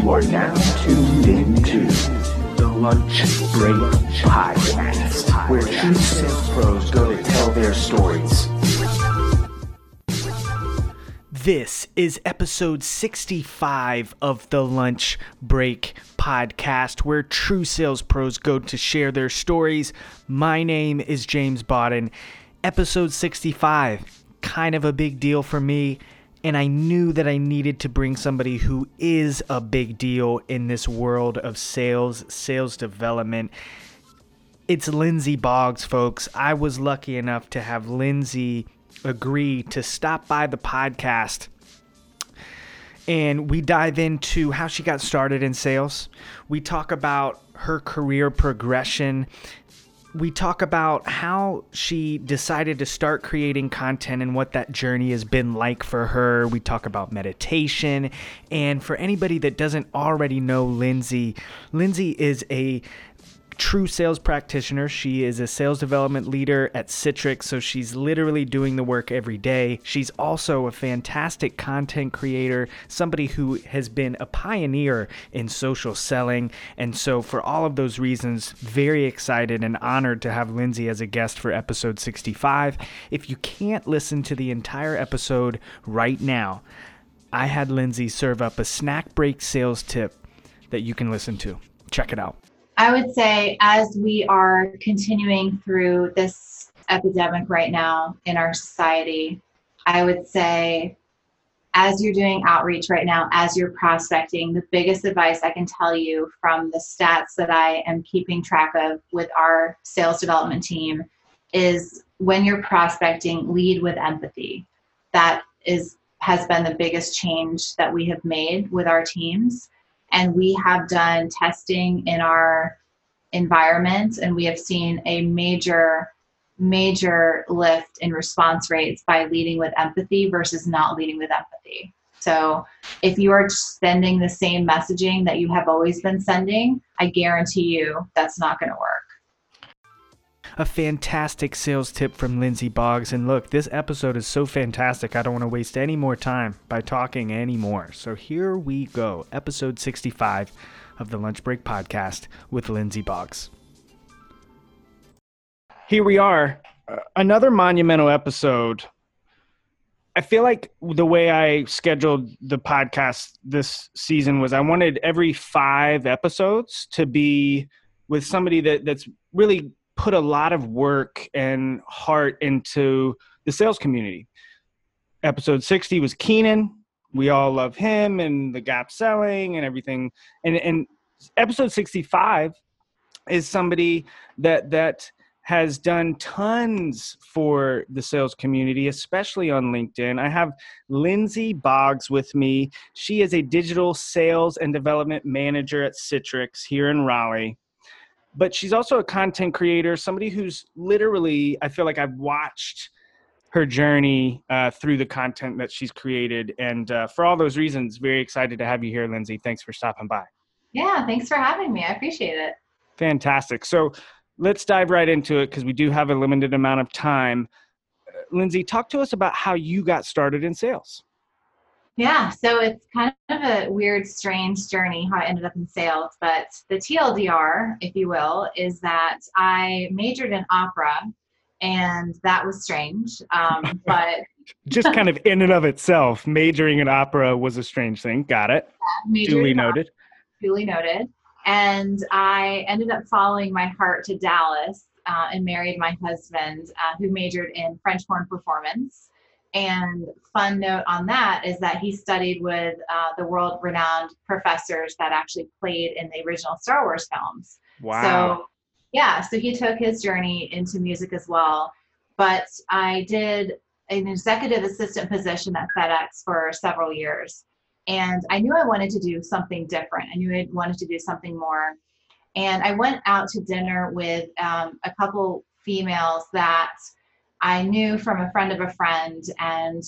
You are now tuned into the Lunch Break Podcast, where true sales pros go to tell their stories. This is episode 65 of the Lunch Break Podcast, where true sales pros go to share their stories. My name is James Bawden. Episode 65, kind of a big deal for me and I knew that I needed to bring somebody who is a big deal in this world of sales, sales development. It's Lindsay Boggs, folks. I was lucky enough to have Lindsay agree to stop by the podcast. And we dive into how she got started in sales. We talk about her career progression we talk about how she decided to start creating content and what that journey has been like for her. We talk about meditation. And for anybody that doesn't already know Lindsay, Lindsay is a true sales practitioner. She is a sales development leader at Citrix, so she's literally doing the work every day. She's also a fantastic content creator, somebody who has been a pioneer in social selling. And so, for all of those reasons, very excited and honored to have Lindsay as a guest for episode 65. If you can't listen to the entire episode right now, I had Lindsay serve up a snack break sales tip that you can listen to. Check it out. I would say as we are continuing through this epidemic right now in our society, I would say as you're doing outreach right now, as you're prospecting, the biggest advice I can tell you from the stats that I am keeping track of with our sales development team is when you're prospecting, lead with empathy. That is has been the biggest change that we have made with our teams and we have done testing in our environment and we have seen a major major lift in response rates by leading with empathy versus not leading with empathy. So if you are sending the same messaging that you have always been sending i guarantee you that's not going to work a fantastic sales tip from Lindsay Boggs. And look, this episode is so fantastic, I don't want to waste any more time by talking anymore. So here we go, episode 65 of the Lunch Break Podcast with Lindsay Boggs. Here we are, uh, another monumental episode. I feel like the way I scheduled the podcast this season was I wanted every five episodes to be with somebody that, that's really put a lot of work and heart into the sales community. Episode 60 was Keenan. We all love him and the gap selling and everything. And and episode 65 is somebody that that has done tons for the sales community, especially on LinkedIn. I have Lindsay Boggs with me. She is a digital sales and development manager at Citrix here in Raleigh but she's also a content creator, somebody who's literally, I feel like I've watched her journey uh, through the content that she's created. And uh, for all those reasons, very excited to have you here, Lindsay. Thanks for stopping by. Yeah, thanks for having me. I appreciate it. Fantastic. So let's dive right into it because we do have a limited amount of time. Lindsay, talk to us about how you got started in sales. Yeah, so it's kind of a weird, strange journey how I ended up in sales. But the TLDR, if you will, is that I majored in opera, and that was strange. Um, but just kind of in and of itself, majoring in opera was a strange thing. Got it. Yeah, duly noted. duly noted. And I ended up following my heart to Dallas uh, and married my husband, uh, who majored in French horn performance and fun note on that is that he studied with uh, the world renowned professors that actually played in the original Star Wars films. Wow. So, yeah, so he took his journey into music as well. But I did an executive assistant position at FedEx for several years. And I knew I wanted to do something different. I knew I wanted to do something more. And I went out to dinner with um, a couple females that I knew from a friend of a friend, and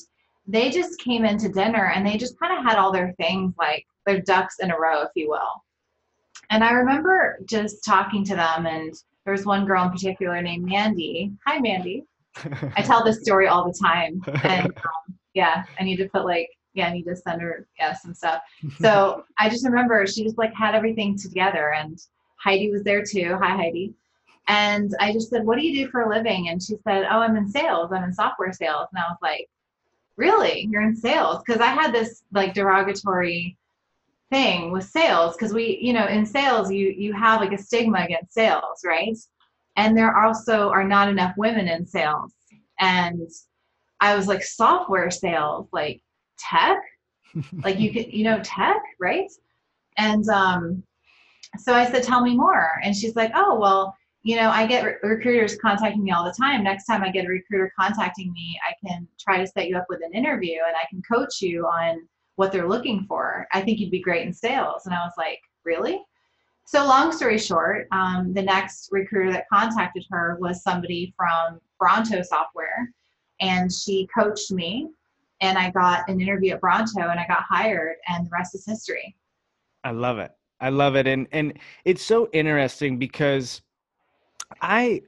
they just came into dinner and they just kind of had all their things like their ducks in a row, if you will. And I remember just talking to them, and there was one girl in particular named Mandy. Hi, Mandy. I tell this story all the time, and um, yeah, I need to put like yeah, I need to send her yeah, some stuff. So I just remember she just like had everything together and Heidi was there too. Hi Heidi. And I just said, What do you do for a living? And she said, Oh, I'm in sales. I'm in software sales. And I was like, Really? You're in sales? Because I had this like derogatory thing with sales because we, you know, in sales you you have like a stigma against sales, right? And there also are not enough women in sales. And I was like, software sales, like tech? like you could, you know, tech, right? And um, so I said, tell me more. And she's like, oh, well, you know, I get re- recruiters contacting me all the time. Next time I get a recruiter contacting me, I can try to set you up with an interview and I can coach you on what they're looking for. I think you'd be great in sales. And I was like, really? So, long story short, um, the next recruiter that contacted her was somebody from Bronto Software, and she coached me, and I got an interview at Bronto, and I got hired, and the rest is history. I love it. I love it, and and it's so interesting because I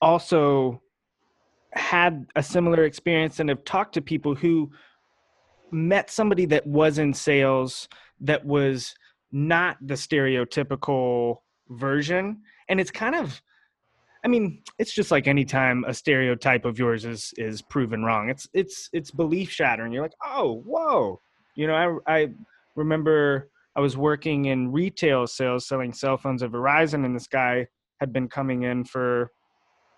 also had a similar experience and have talked to people who met somebody that was in sales that was not the stereotypical version. And it's kind of i mean it's just like anytime a stereotype of yours is is proven wrong. It's it's it's belief shattering. You're like oh whoa. You know i i remember i was working in retail sales selling cell phones at verizon and this guy had been coming in for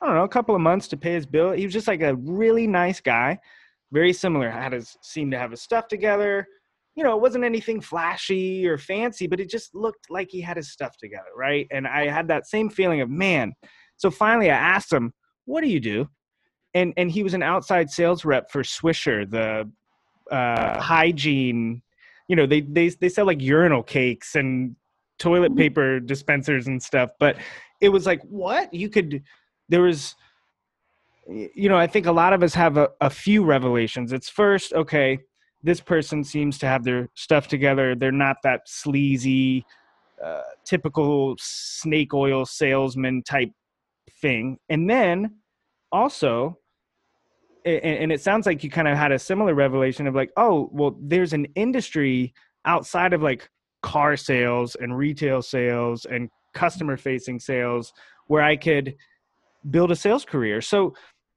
i don't know a couple of months to pay his bill he was just like a really nice guy very similar had his seemed to have his stuff together you know, it wasn't anything flashy or fancy, but it just looked like he had his stuff together, right? And I had that same feeling of, man. So finally I asked him, what do you do? And and he was an outside sales rep for Swisher, the uh, hygiene, you know, they they they sell like urinal cakes and toilet paper dispensers and stuff, but it was like, what? You could there was you know, I think a lot of us have a, a few revelations. It's first, okay, this person seems to have their stuff together. They're not that sleazy, uh, typical snake oil salesman type thing. And then also, and, and it sounds like you kind of had a similar revelation of like, oh, well, there's an industry outside of like car sales and retail sales and customer facing sales where I could build a sales career. So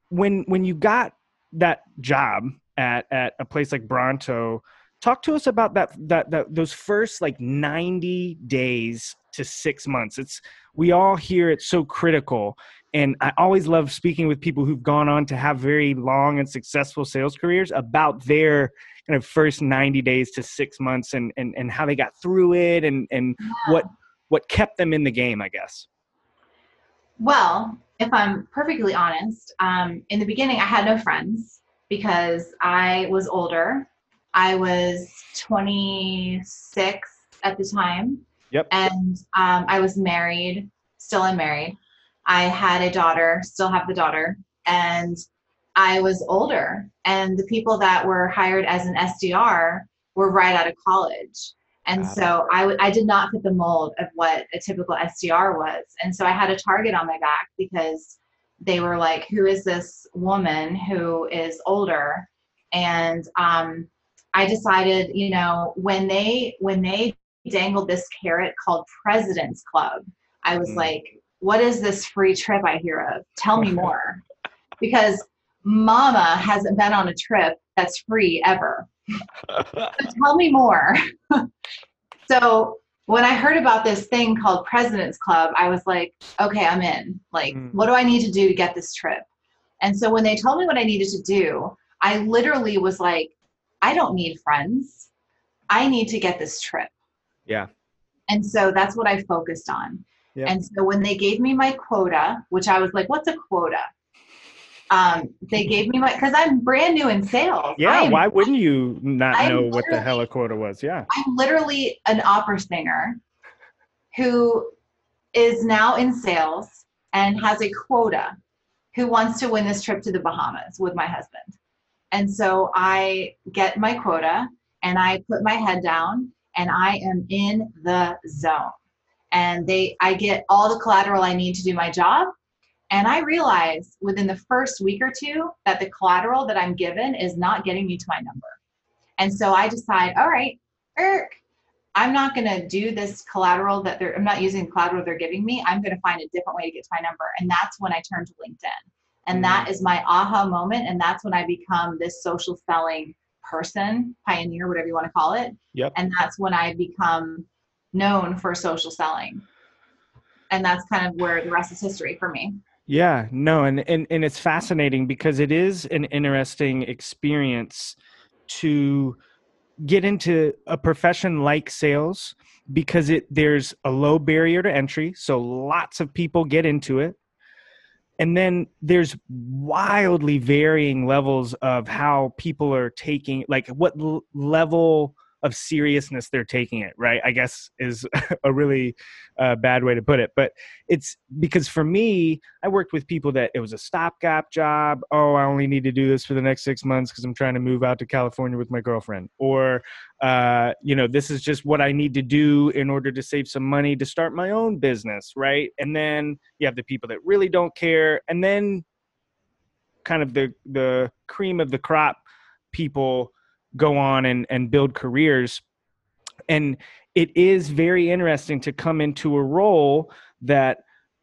when when you got that job at at a place like Bronto. Talk to us about that that that those first like 90 days to 6 months. It's we all hear it's so critical and I always love speaking with people who've gone on to have very long and successful sales careers about their kind of first 90 days to 6 months and and and how they got through it and and yeah. what what kept them in the game, I guess. Well, if I'm perfectly honest, um, in the beginning, I had no friends because I was older. I was 26 at the time. Yep. And um, I was married, still unmarried. I had a daughter, still have the daughter, and I was older. And the people that were hired as an SDR were right out of college. And so I, w- I did not fit the mold of what a typical SDR was. And so I had a target on my back because they were like, who is this woman who is older? And um, I decided, you know, when they when they dangled this carrot called President's Club, I was mm. like, what is this free trip I hear of? Tell me more. because mama hasn't been on a trip that's free ever. Tell me more. so when I heard about this thing called President's Club, I was like, okay, I'm in. Like, mm. what do I need to do to get this trip? And so when they told me what I needed to do, I literally was like, I don't need friends. I need to get this trip. Yeah. And so that's what I focused on. Yeah. And so when they gave me my quota, which I was like, what's a quota? Um, they gave me my because I'm brand new in sales. Yeah, am, why wouldn't you not I'm know what the hell a quota was? Yeah, I'm literally an opera singer who is now in sales and has a quota who wants to win this trip to the Bahamas with my husband. And so I get my quota and I put my head down and I am in the zone. And they I get all the collateral I need to do my job and I realized within the first week or two that the collateral that I'm given is not getting me to my number. And so I decide, all right, Eric, I'm not going to do this collateral that they're, I'm not using the collateral they're giving me. I'm going to find a different way to get to my number. And that's when I turn to LinkedIn. And mm. that is my aha moment. And that's when I become this social selling person, pioneer, whatever you want to call it. Yep. And that's when I become known for social selling. And that's kind of where the rest is history for me. Yeah, no, and, and and it's fascinating because it is an interesting experience to get into a profession like sales because it there's a low barrier to entry, so lots of people get into it. And then there's wildly varying levels of how people are taking like what l- level of seriousness they're taking it right i guess is a really uh, bad way to put it but it's because for me i worked with people that it was a stopgap job oh i only need to do this for the next six months because i'm trying to move out to california with my girlfriend or uh, you know this is just what i need to do in order to save some money to start my own business right and then you have the people that really don't care and then kind of the the cream of the crop people go on and, and build careers. And it is very interesting to come into a role that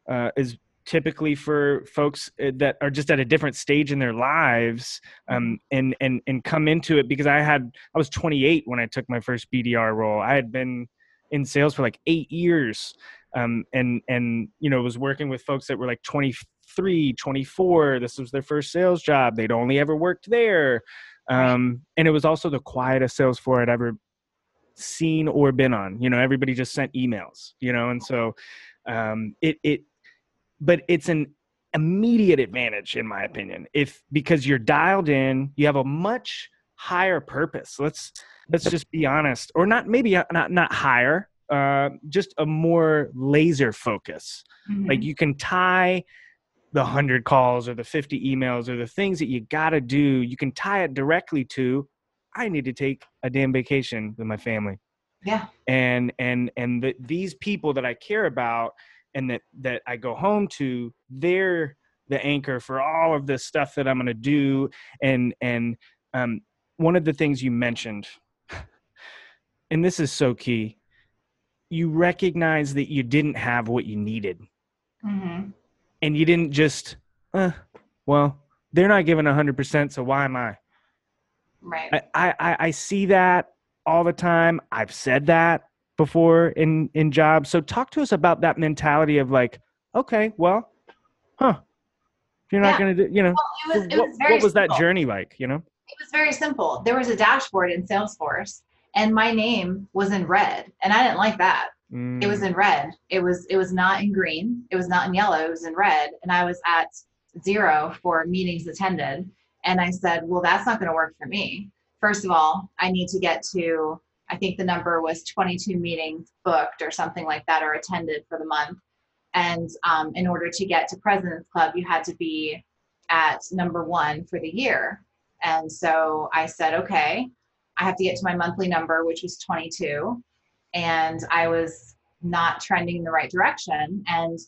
uh, is typically for folks uh, that are just at a different stage in their lives um, and, and, and come into it because I had, I was 28 when I took my first BDR role. I had been in sales for like eight years. Um, and, and, you know, was working with folks that were like 23, 24. This was their first sales job. They'd only ever worked there. Um, and it was also the quietest sales floor I'd ever seen or been on. You know, everybody just sent emails, you know, and so um, it, it, but it's an immediate advantage in my opinion if because you're dialed in you have a much higher purpose let's let's just be honest or not maybe uh, not not higher uh, just a more laser focus Mm-hmm. like you can tie the 100 calls or the 50 emails or the things that you got to do you can tie it directly to i need to take a damn vacation with my family yeah. and and and the, these people that i care about and that that i go home to they're the anchor for all of this stuff that i'm going to do and and um, one of the things you mentioned and this is so key you recognize that you didn't have what you needed Mm-hmm. And you didn't just uh, well they're not giving 100% so why am i Right. I, I I see that all the time. I've said that before in in jobs. So talk to us about that mentality of like, okay, well, huh? You're not Yeah. gonna do, you know, well, it was, it what, was very what was that journey like? You know, It was very simple. There was a dashboard in Salesforce, and my name was in red, and I didn't like that. It was Mm, in red. It was it was not in green. It was not in yellow. It was in red, and I was at zero for meetings attended. And I said, well, that's not going to work for me. First of all, I need to get to. I think the number was 22 meetings booked or something like that, or attended for the month. And um, in order to get to President's Club, you had to be at number one for the year. And so I said, okay, I have to get to my monthly number, which was 22. And I was not trending in the right direction. And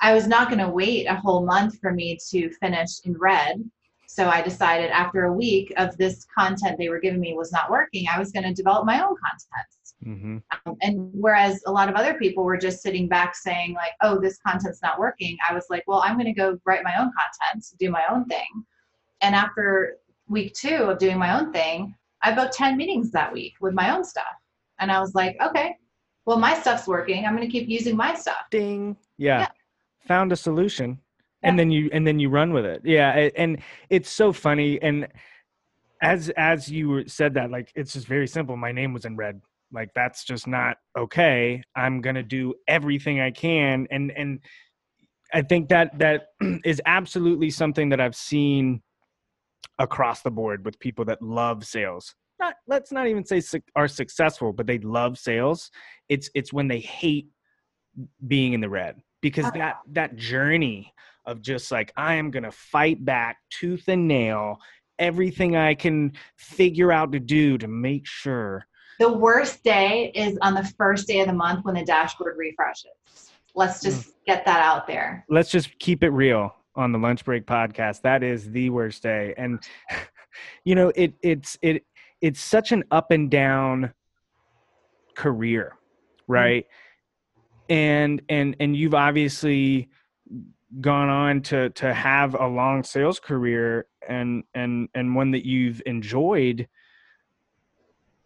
I was not going to wait a whole month for me to finish in red. So I decided after a week of this content they were giving me was not working, I was going to develop my own content. mhm. Um, and whereas a lot of other people were just sitting back saying like oh this content's not working i was like well i'm going to go write my own content do my own thing and after week two of doing my own thing i booked 10 meetings that week with my own stuff and i was like okay well my stuff's working i'm going to keep using my stuff Ding. Yeah. Yeah. Found a solution. And then you and then you run with it. Yeah. And it's so funny. And as as you said that, like it's just very simple. My name was in red. Like that's just not okay. I'm gonna do everything I can. And and I think that that is absolutely something that I've seen across the board with people that love sales. Not let's not even say suc- are successful, but they love sales. It's it's when they hate being in the red because Oh, that that journey of just like I am gonna fight back tooth and nail everything I can figure out to do to make sure. the worst day is on the first day of the month when the dashboard refreshes let's hmm. just get that out there Let's just keep it real on the lunch break podcast. That is the worst day, and you know it it's it it's such an up and down career, Mm-hmm. right? And and and you've obviously gone on to to have a long sales career and and and one that you've enjoyed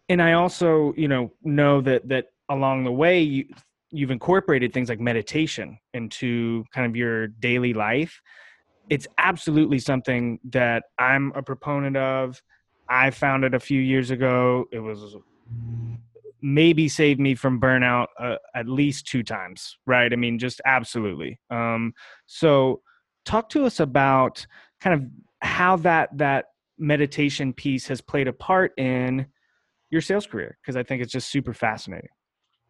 and i also you know know that that along the way you you've incorporated things like meditation into kind of your daily life it's absolutely something that i'm a proponent of i found it a few years ago it was maybe saved me from burnout uh, at least two times right i mean just absolutely um, so talk to us about kind of how that that meditation piece has played a part in your sales career because i think it's just super fascinating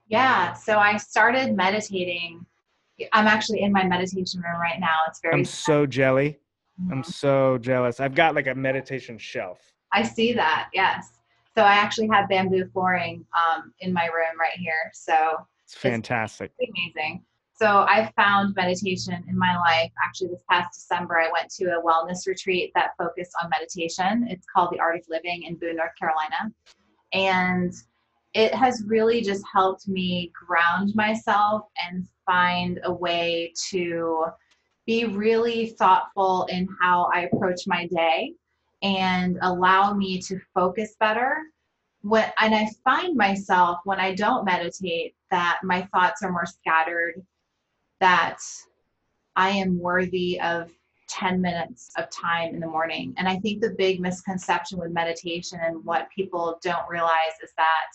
Yeah. So I started meditating. I'm actually in my meditation room right now. It's very. i'm so jelly i'm Mhm. so jealous i've got like a meditation shelf I see that. Yes. So I actually have bamboo flooring um, in my room right here. So it's fantastic It's amazing. So I found meditation in my life. Actually, this past December, I went to a wellness retreat that focused on meditation. It's called The Art of Living in Boone, North Carolina. And it has really just helped me ground myself and find a way to be really thoughtful in how I approach my day and allow me to focus better when and I find myself when I don't meditate that my thoughts are more scattered, that I am worthy of 10 minutes of time in the morning. And I think the big misconception with meditation and what people don't realize is that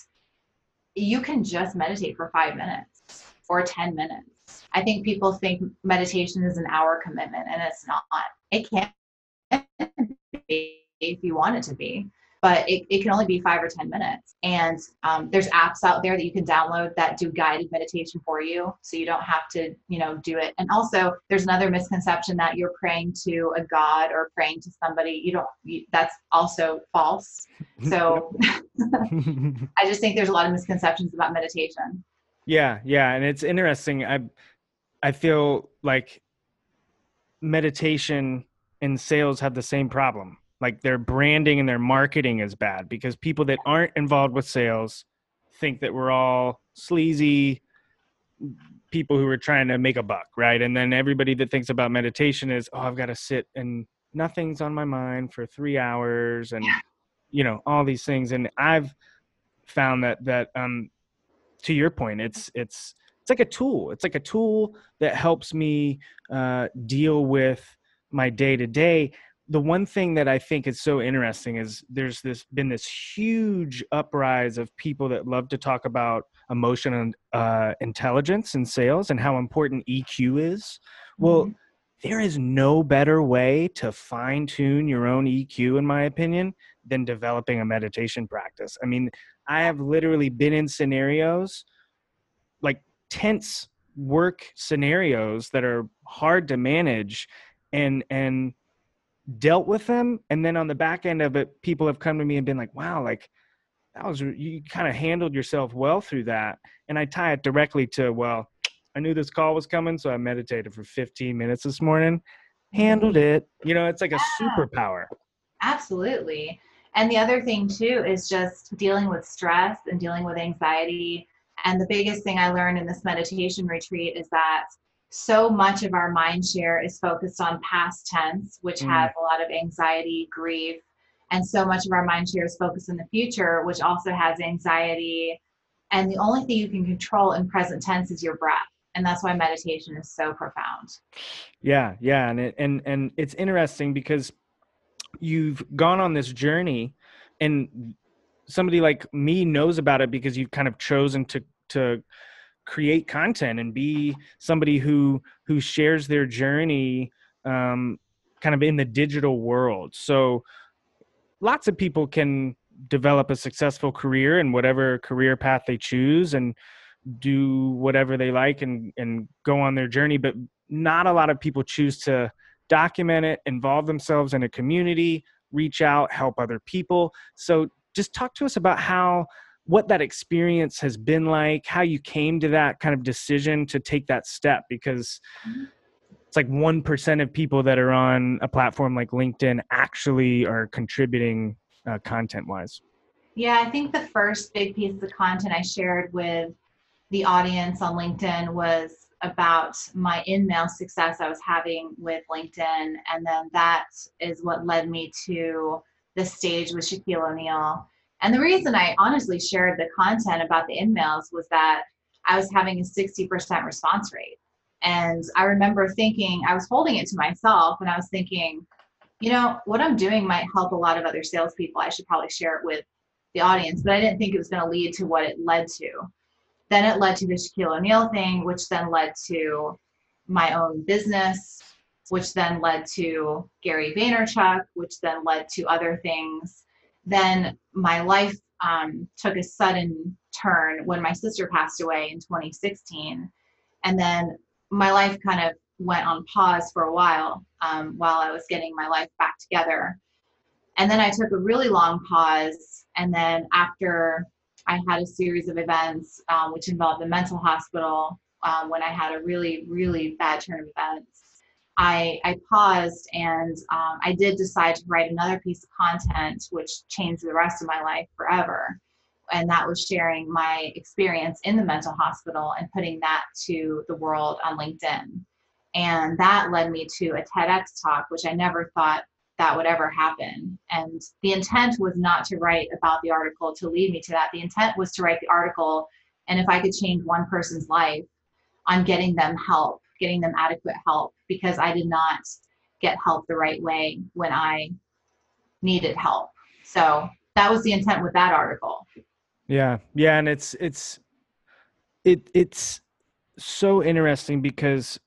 you can just meditate for five minutes or 10 minutes. I think people think meditation is an hour commitment, and it's not. It can if you want it to be but it, it can only be five or ten minutes. And um, there's apps out there that you can download that do guided meditation for you so you don't have to you know do it. And also there's another misconception that you're praying to a god or praying to somebody you don't you, that's also false. So i just think there's a lot of misconceptions about meditation. Yeah, yeah, and it's interesting. I I feel like meditation and sales have the same problem. Like their branding and their marketing is bad because people that aren't involved with sales think that we're all sleazy people who are trying to make a buck, right? And then everybody that thinks about meditation is, oh, I've got to sit and nothing's on my mind for 3 hours and you know, all these things and I've found that that um to your point it's it's it's like a tool it's like a tool that helps me uh, deal with my day to day the one thing that i think is so interesting is there's this been this huge uprise of people that love to talk about emotional uh, intelligence in sales and how important eq is well Mhm. there is no better way to fine tune your own eq in my opinion than developing a meditation practice i mean i have literally been in scenarios like tense work scenarios that are hard to manage and and dealt with them and then on the back end of it people have come to me and been like wow like that was you kind of handled yourself well through that and i tie it directly to well i knew this call was coming so i meditated for 15 minutes this morning handled it you know it's like a Yeah. superpower Absolutely. And the other thing too is just dealing with stress and dealing with anxiety. And the biggest thing I learned in this meditation retreat is that so much of our mind share is focused on past tense, which Mm. has a lot of anxiety, grief, and so much of our mind share is focused in the future, which also has anxiety. And the only thing you can control in present tense is your breath. And that's why meditation is so profound. Yeah, yeah, and it, and and it's interesting because you've gone on this journey, and somebody like me knows about it because you've kind of chosen to to create content and be somebody who who shares their journey, um, kind of in the digital world. So, lots of people can develop a successful career in whatever career path they choose and do whatever they like and and go on their journey but not a lot of people choose to document it, involve themselves in a community, reach out, help other people. So just talk to us about how what that experience has been like, how you came to that kind of decision to take that step because it's like 1% of people that are on a platform like LinkedIn actually are contributing uh, content wise. Yeah, I think the first big piece of content I shared with the audience on LinkedIn was about my in-mail success I was having with LinkedIn. And then that is what led me to the stage with Shaquille O'Neal. And the reason I honestly shared the content about the in-mails was that I was having a 60% response rate. And I remember thinking, I was holding it to myself and I was thinking, you know, what I'm doing might help a lot of other salespeople. I should probably share it with the audience, but I didn't think it was going to lead to what it led to. Then it led to the Shaquille O'Neal thing, which then led to my own business, which then led to Gary Vaynerchuk, which then led to other things. Then my life um, took a sudden turn when my sister passed away in 2016. And then my life kind of went on pause for a while um, while I was getting my life back together. And then I took a really long pause. And then after I had a series of events um, which involved the mental hospital um, when I had a really, really bad turn of events. I, I paused and um, I did decide to write another piece of content which changed the rest of my life forever. And that was sharing my experience in the mental hospital and putting that to the world on LinkedIn. And that led me to a TEDx talk, which I never thought that would ever happen. And the intent was not to write about the article to lead me to that. The intent was to write the article, and if I could change one person's life on getting them help, getting them adequate help, because I did not get help the right way when I needed help. So that was the intent with that article. Yeah, yeah, and it's it's it it's so interesting because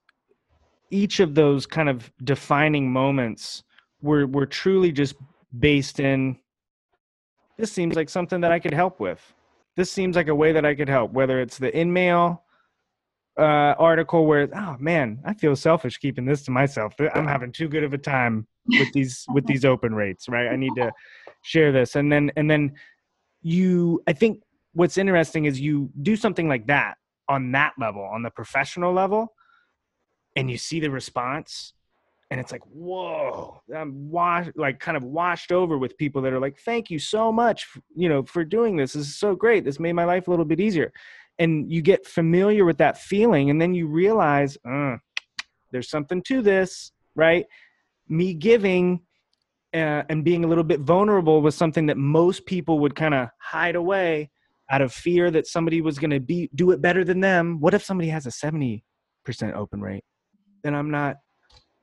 each of those kind of defining moments were were truly just based in this seems like something that I could help with. This seems like a way that I could help, whether it's the in-mail uh, article where, oh man, I feel selfish keeping this to myself. I'm having too good of a time with these with these open rates, right? I need to share this, and then and then you. I think what's interesting is you do something like that on that level, on the professional level, and you see the response, and it's like whoa i'm washed like kind of washed over with people that are like thank you so much you know for doing this this is so great this made my life a little bit easier and you get familiar with that feeling and then you realize uh, there's something to this right me giving uh, and being a little bit vulnerable was something that most people would kind of hide away out of fear that somebody was going to be do it better than them what if somebody has a 70% open rate then i'm not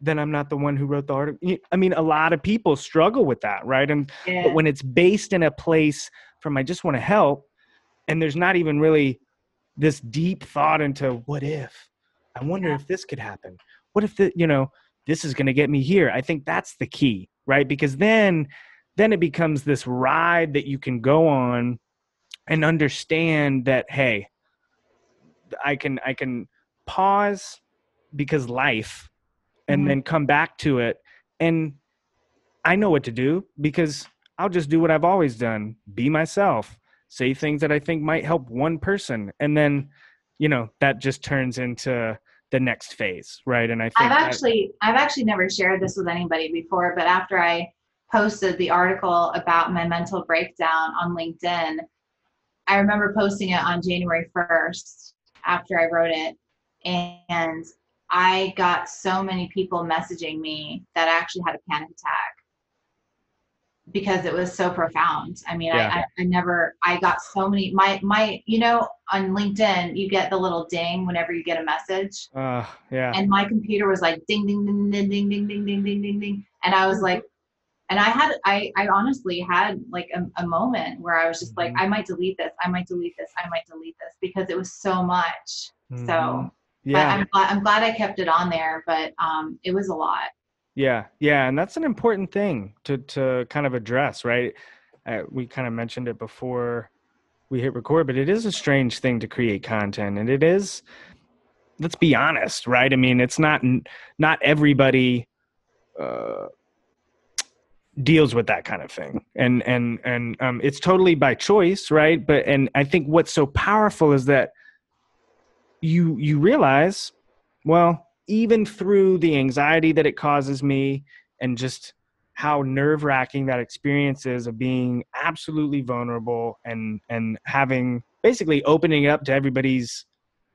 then I'm not the one who wrote the article. I mean, a lot of people struggle with that, right? And yeah. but when it's based in a place from I just want to help, and there's not even really this deep thought into what if? I wonder if this could happen. What if the you know this is going to get me here? I think that's the key, right? Because then then it becomes this ride that you can go on and understand that hey, I can I can pause because life and mm-hmm. then come back to it and i know what to do because i'll just do what i've always done be myself say things that i think might help one person and then you know that just turns into the next phase right? And i think i've actually that, i've actually never shared this with anybody before but after i posted the article about my mental breakdown on linkedin i remember posting it on january 1st after i wrote it and I got so many people messaging me that I actually had a panic attack because it was so profound. I mean, yeah. I, I, never, I got so many, my, my, you know, on LinkedIn, you get the little ding whenever you get a message. Uh, yeah. And my computer was like ding, ding, ding, ding, ding, ding, ding, ding, ding, ding, ding. And I was like, and I had, I, I honestly had like a, a moment where I was just mm-hmm. like, I might delete this. I might delete this. I might delete this because it was so much. Mm-hmm. So yeah I'm glad, I'm glad i kept it on there but um it was a lot yeah yeah and that's an important thing to to kind of address right? Uh, we kind of mentioned it before we hit record but it is a strange thing to create content and it is let's be honest right? I mean it's not not everybody uh, deals with that kind of thing and and and um, it's totally by choice right? But and i think what's so powerful is that you you realize well even through the anxiety that it causes me and just how nerve wracking that experience is of being absolutely vulnerable and and having basically opening it up to everybody's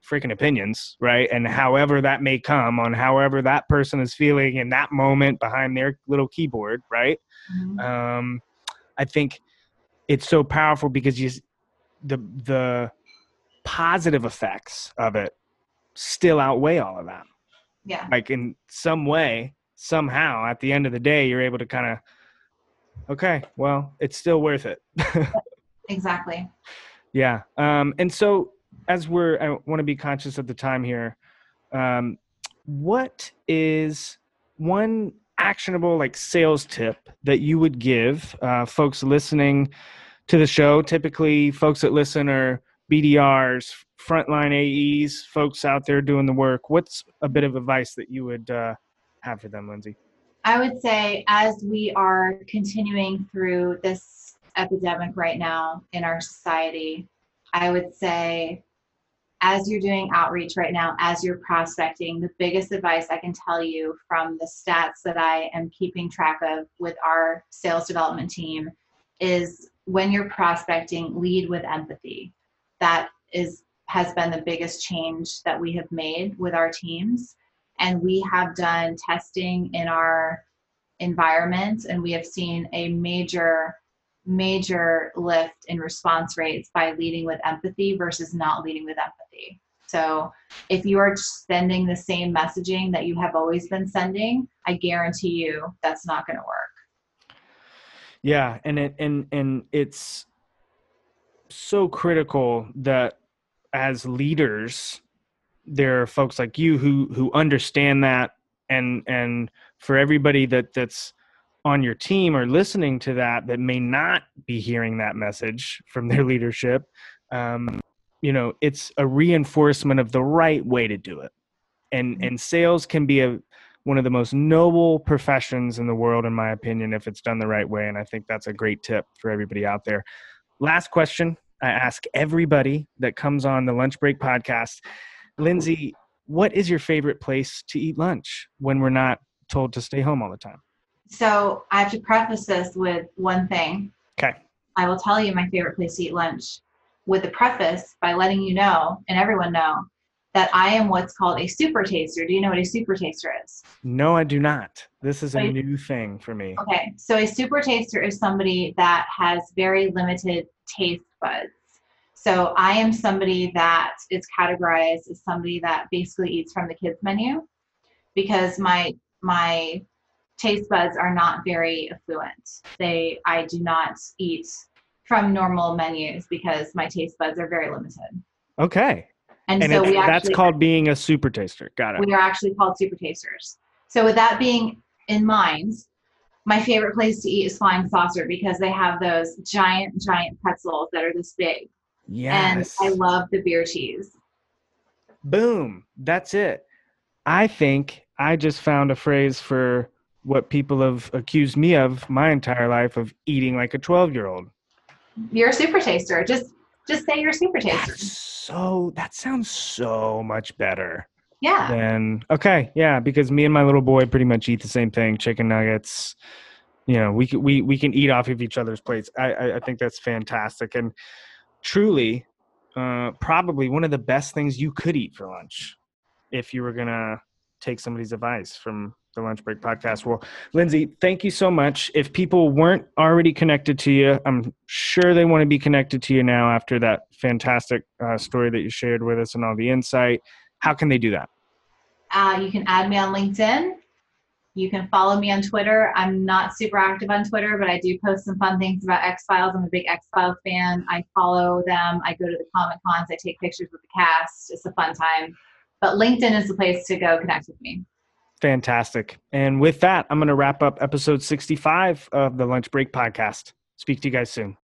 freaking opinions, right? And however that may come on however that person is feeling in that moment behind their little keyboard, right? Mhm. Um, I think it's so powerful because you the the positive effects of it still outweigh all of that. Yeah. Like in some way, somehow, at the end of the day, you're able to kind of, okay, well, it's still worth it. Exactly. Yeah. Um, and so, as we're, I want to be conscious of the time here. Um, what is one actionable like sales tip that you would give uh, folks listening to the show? Typically, folks that listen are BDRs, frontline AEs, folks out there doing the work. What's a bit of advice that you would uh, have for them, Lindsay? I would say as we are continuing through this epidemic right now in our society, I would say as you're doing outreach right now, as you're prospecting, the biggest advice I can tell you from the stats that I am keeping track of with our sales development team is when you're prospecting, lead with empathy. That is has been the biggest change that we have made with our teams. And we have done testing in our environment and we have seen a major major lift in response rates by leading with empathy versus not leading with empathy. So if you are sending the same messaging that you have always been sending i guarantee you that's not going to work. Yeah, and it and and it's so critical that as leaders there are folks like you who who understand that and and for everybody that that's on your team or listening to that that may not be hearing that message from their leadership um, you know it's a reinforcement of the right way to do it and Mhm. and sales can be a one of the most noble professions in the world in my opinion if it's done the right way and i think that's a great tip for everybody out there last question i ask everybody that comes on the lunch break podcast. Lindsay what is your favorite place to eat lunch when we're not told to stay home all the time? So i have to preface this with one thing. Okay. I will tell you my favorite place to eat lunch with the preface by letting you know and everyone know that I am what's called a super taster. Do you know what a super taster is? no i do not this is a new thing for me Okay, so a super taster is somebody that has very limited taste buds. So I am somebody that is categorized as somebody that basically eats from the kids menu because my my taste buds are not very affluent. They I do not eat from normal menus because my taste buds are very limited. okay And, and so we that's called being a super taster got it we are actually called super tasters. So with that being in mind, my favorite place to eat is Flying Saucer because they have those giant, giant pretzels that are this big. yes And I love the beer cheese. Boom. That's it. I think I just found a phrase for what people have accused me of my entire life of eating like a 12 year old. You're a super taster. Just just say you're a super taster. So, that sounds so much better Yeah. than, okay. Yeah. Because me and my little boy pretty much eat the same thing chicken nuggets. You know, we can, we, we can eat off of each other's plates. I, I, I think that's fantastic. And truly, uh, probably one of the best things you could eat for lunch if you were going to take somebody's advice from the lunch break podcast. Well, Lindsay, thank you so much. If people weren't already connected to you, I'm sure they want to be connected to you now after that fantastic uh, story that you shared with us and all the insight. How can they do that? Uh, you can add me on LinkedIn. You can follow me on Twitter. I'm not super active on Twitter, but I do post some fun things about X Files. I'm a big X Files fan. I follow them. I go to the Comic Cons. I take pictures with the cast. It's a fun time. But LinkedIn is the place to go connect with me. Fantastic. And with that, I'm going to wrap up episode 65 of the Lunch Break Podcast. Speak to you guys soon.